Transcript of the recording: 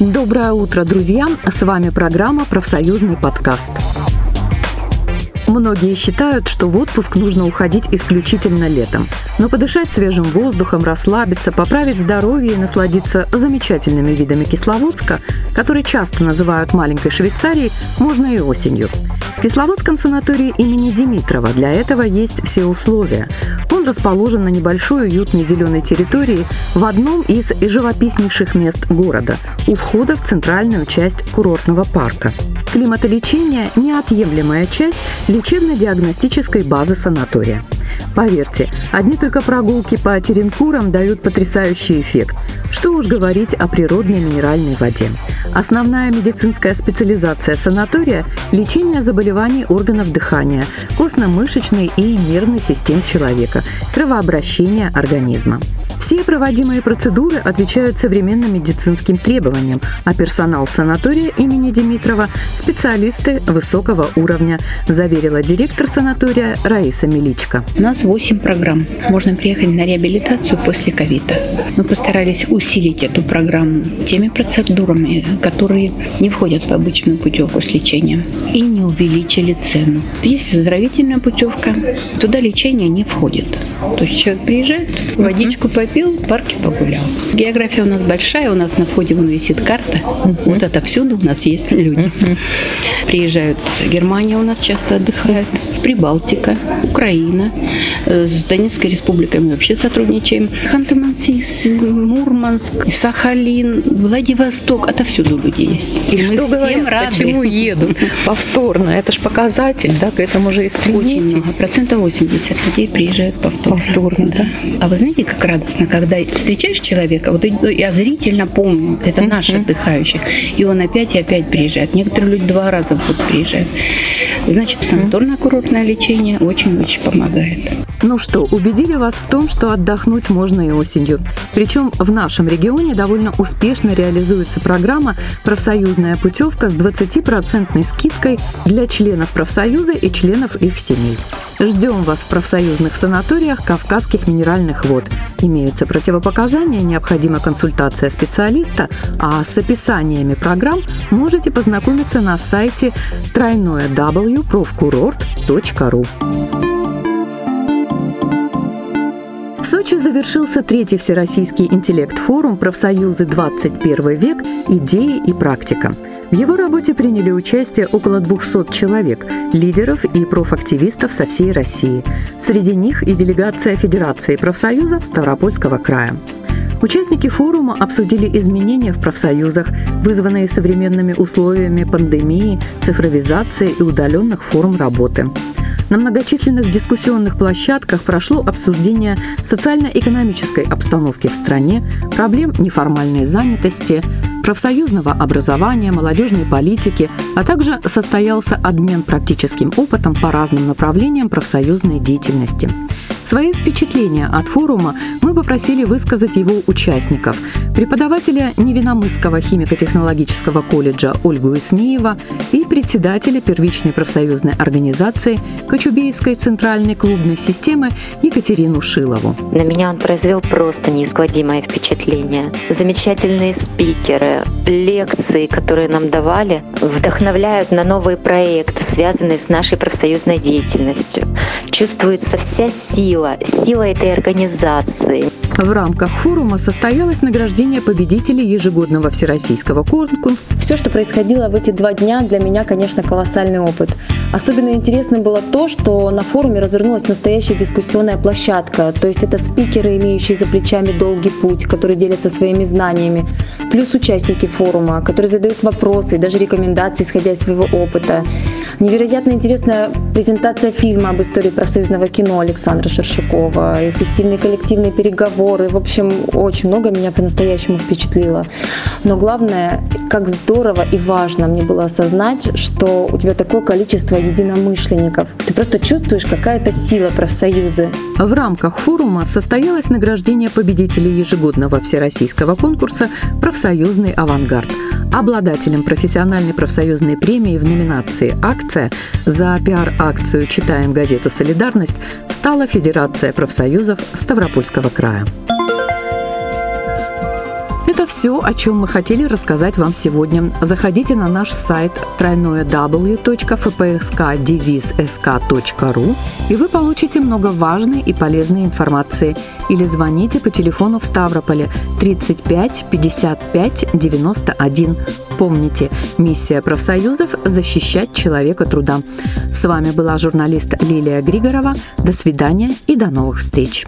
Доброе утро, друзья! С вами программа «Профсоюзный подкаст». Многие считают, что в отпуск нужно уходить исключительно летом. Но подышать свежим воздухом, расслабиться, поправить здоровье и насладиться замечательными видами Кисловодска, который часто называют маленькой Швейцарией, можно и осенью. В Кисловодском санатории имени Димитрова для этого есть все условия. Он расположен на небольшой уютной зеленой территории в одном из живописнейших мест города, у входа в центральную часть курортного парка. Климатолечение – неотъемлемая часть лечебно-диагностической базы санатория. Поверьте, одни только прогулки по Теренкурам дают потрясающий эффект. Что уж говорить о природной минеральной воде. Основная медицинская специализация санатория – лечение заболеваний органов дыхания, костно-мышечной и нервной систем человека, кровообращения организма. Все проводимые процедуры отвечают современным медицинским требованиям, а персонал санатория имени Димитрова – специалисты высокого уровня, заверила директор санатория Раиса Миличка. У нас 8 программ. Можно приехать на реабилитацию после ковида. Мы постарались усилить эту программу теми процедурами, которые не входят в обычную путевку с лечением. И не увеличили цену. Есть оздоровительная путевка, туда лечение не входит. То есть человек приезжает, водичку попил, в парке погулял. География у нас большая, у нас на входе вон висит карта. Вот отовсюду у нас есть люди. Приезжают, Германия у нас часто отдыхает, Прибалтика, Украина, э, с Донецкой республикой мы вообще сотрудничаем. Ханты-Мансийск, Мурманск, Сахалин, Владивосток, отовсюду люди есть. И, И мы что всем говорят, рады. почему едут повторно? Это же показатель, да, к этому же и стремитесь. Очень много. Процентов 80 людей приезжают повторно. Повторно, да. А вы знаете, как радостно когда встречаешь человека, вот я зрительно помню, это наш отдыхающий, и он опять и опять приезжает. Некоторые люди два раза в год приезжают. Значит, санаторно-курортное лечение очень-очень помогает. Ну что, убедили вас в том, что отдохнуть можно и осенью. Причем в нашем регионе довольно успешно реализуется программа «Профсоюзная путевка» с 20% скидкой для членов профсоюза и членов их семей. Ждем вас в профсоюзных санаториях Кавказских минеральных вод. Имеются противопоказания, необходима консультация специалиста, а с описаниями программ можете познакомиться на сайте www.profkurort.ru. завершился третий Всероссийский интеллект-форум «Профсоюзы 21 век. Идеи и практика». В его работе приняли участие около 200 человек, лидеров и профактивистов со всей России. Среди них и делегация Федерации профсоюзов Ставропольского края. Участники форума обсудили изменения в профсоюзах, вызванные современными условиями пандемии, цифровизации и удаленных форм работы. На многочисленных дискуссионных площадках прошло обсуждение социально-экономической обстановки в стране, проблем неформальной занятости, профсоюзного образования, молодежной политики, а также состоялся обмен практическим опытом по разным направлениям профсоюзной деятельности. Свои впечатления от форума мы попросили высказать его участников. Преподавателя Невиномысского химико-технологического колледжа Ольгу Исмеева и председателя первичной профсоюзной организации Кочубеевской центральной клубной системы Екатерину Шилову. На меня он произвел просто неизгладимое впечатление. Замечательные спикеры, лекции, которые нам давали, вдохновляют на новые проекты, связанные с нашей профсоюзной деятельностью. Чувствуется вся сила сила, сила этой организации. В рамках форума состоялось награждение победителей ежегодного всероссийского конкурса. Все, что происходило в эти два дня, для меня, конечно, колоссальный опыт. Особенно интересно было то, что на форуме развернулась настоящая дискуссионная площадка. То есть это спикеры, имеющие за плечами долгий путь, которые делятся своими знаниями, плюс участники форума, которые задают вопросы и даже рекомендации, исходя из своего опыта. Невероятно интересная презентация фильма об истории профсоюзного кино Александра Шершукова, эффективные коллективные переговоры. В общем, очень много меня по-настоящему впечатлило. Но главное, как здорово и важно мне было осознать, что у тебя такое количество единомышленников. Ты просто чувствуешь какая-то сила профсоюза. В рамках форума состоялось награждение победителей ежегодного всероссийского конкурса «Профсоюзный авангард». Обладателем профессиональной профсоюзной премии в номинации «Акция» за пиар-акцию «Читаем газету «Солидарность» стала Федерация профсоюзов Ставропольского края. Это все, о чем мы хотели рассказать вам сегодня. Заходите на наш сайт www.fpsk.sk.ru и вы получите много важной и полезной информации. Или звоните по телефону в Ставрополе 35 55 91. Помните, миссия профсоюзов – защищать человека труда. С вами была журналист Лилия Григорова. До свидания и до новых встреч.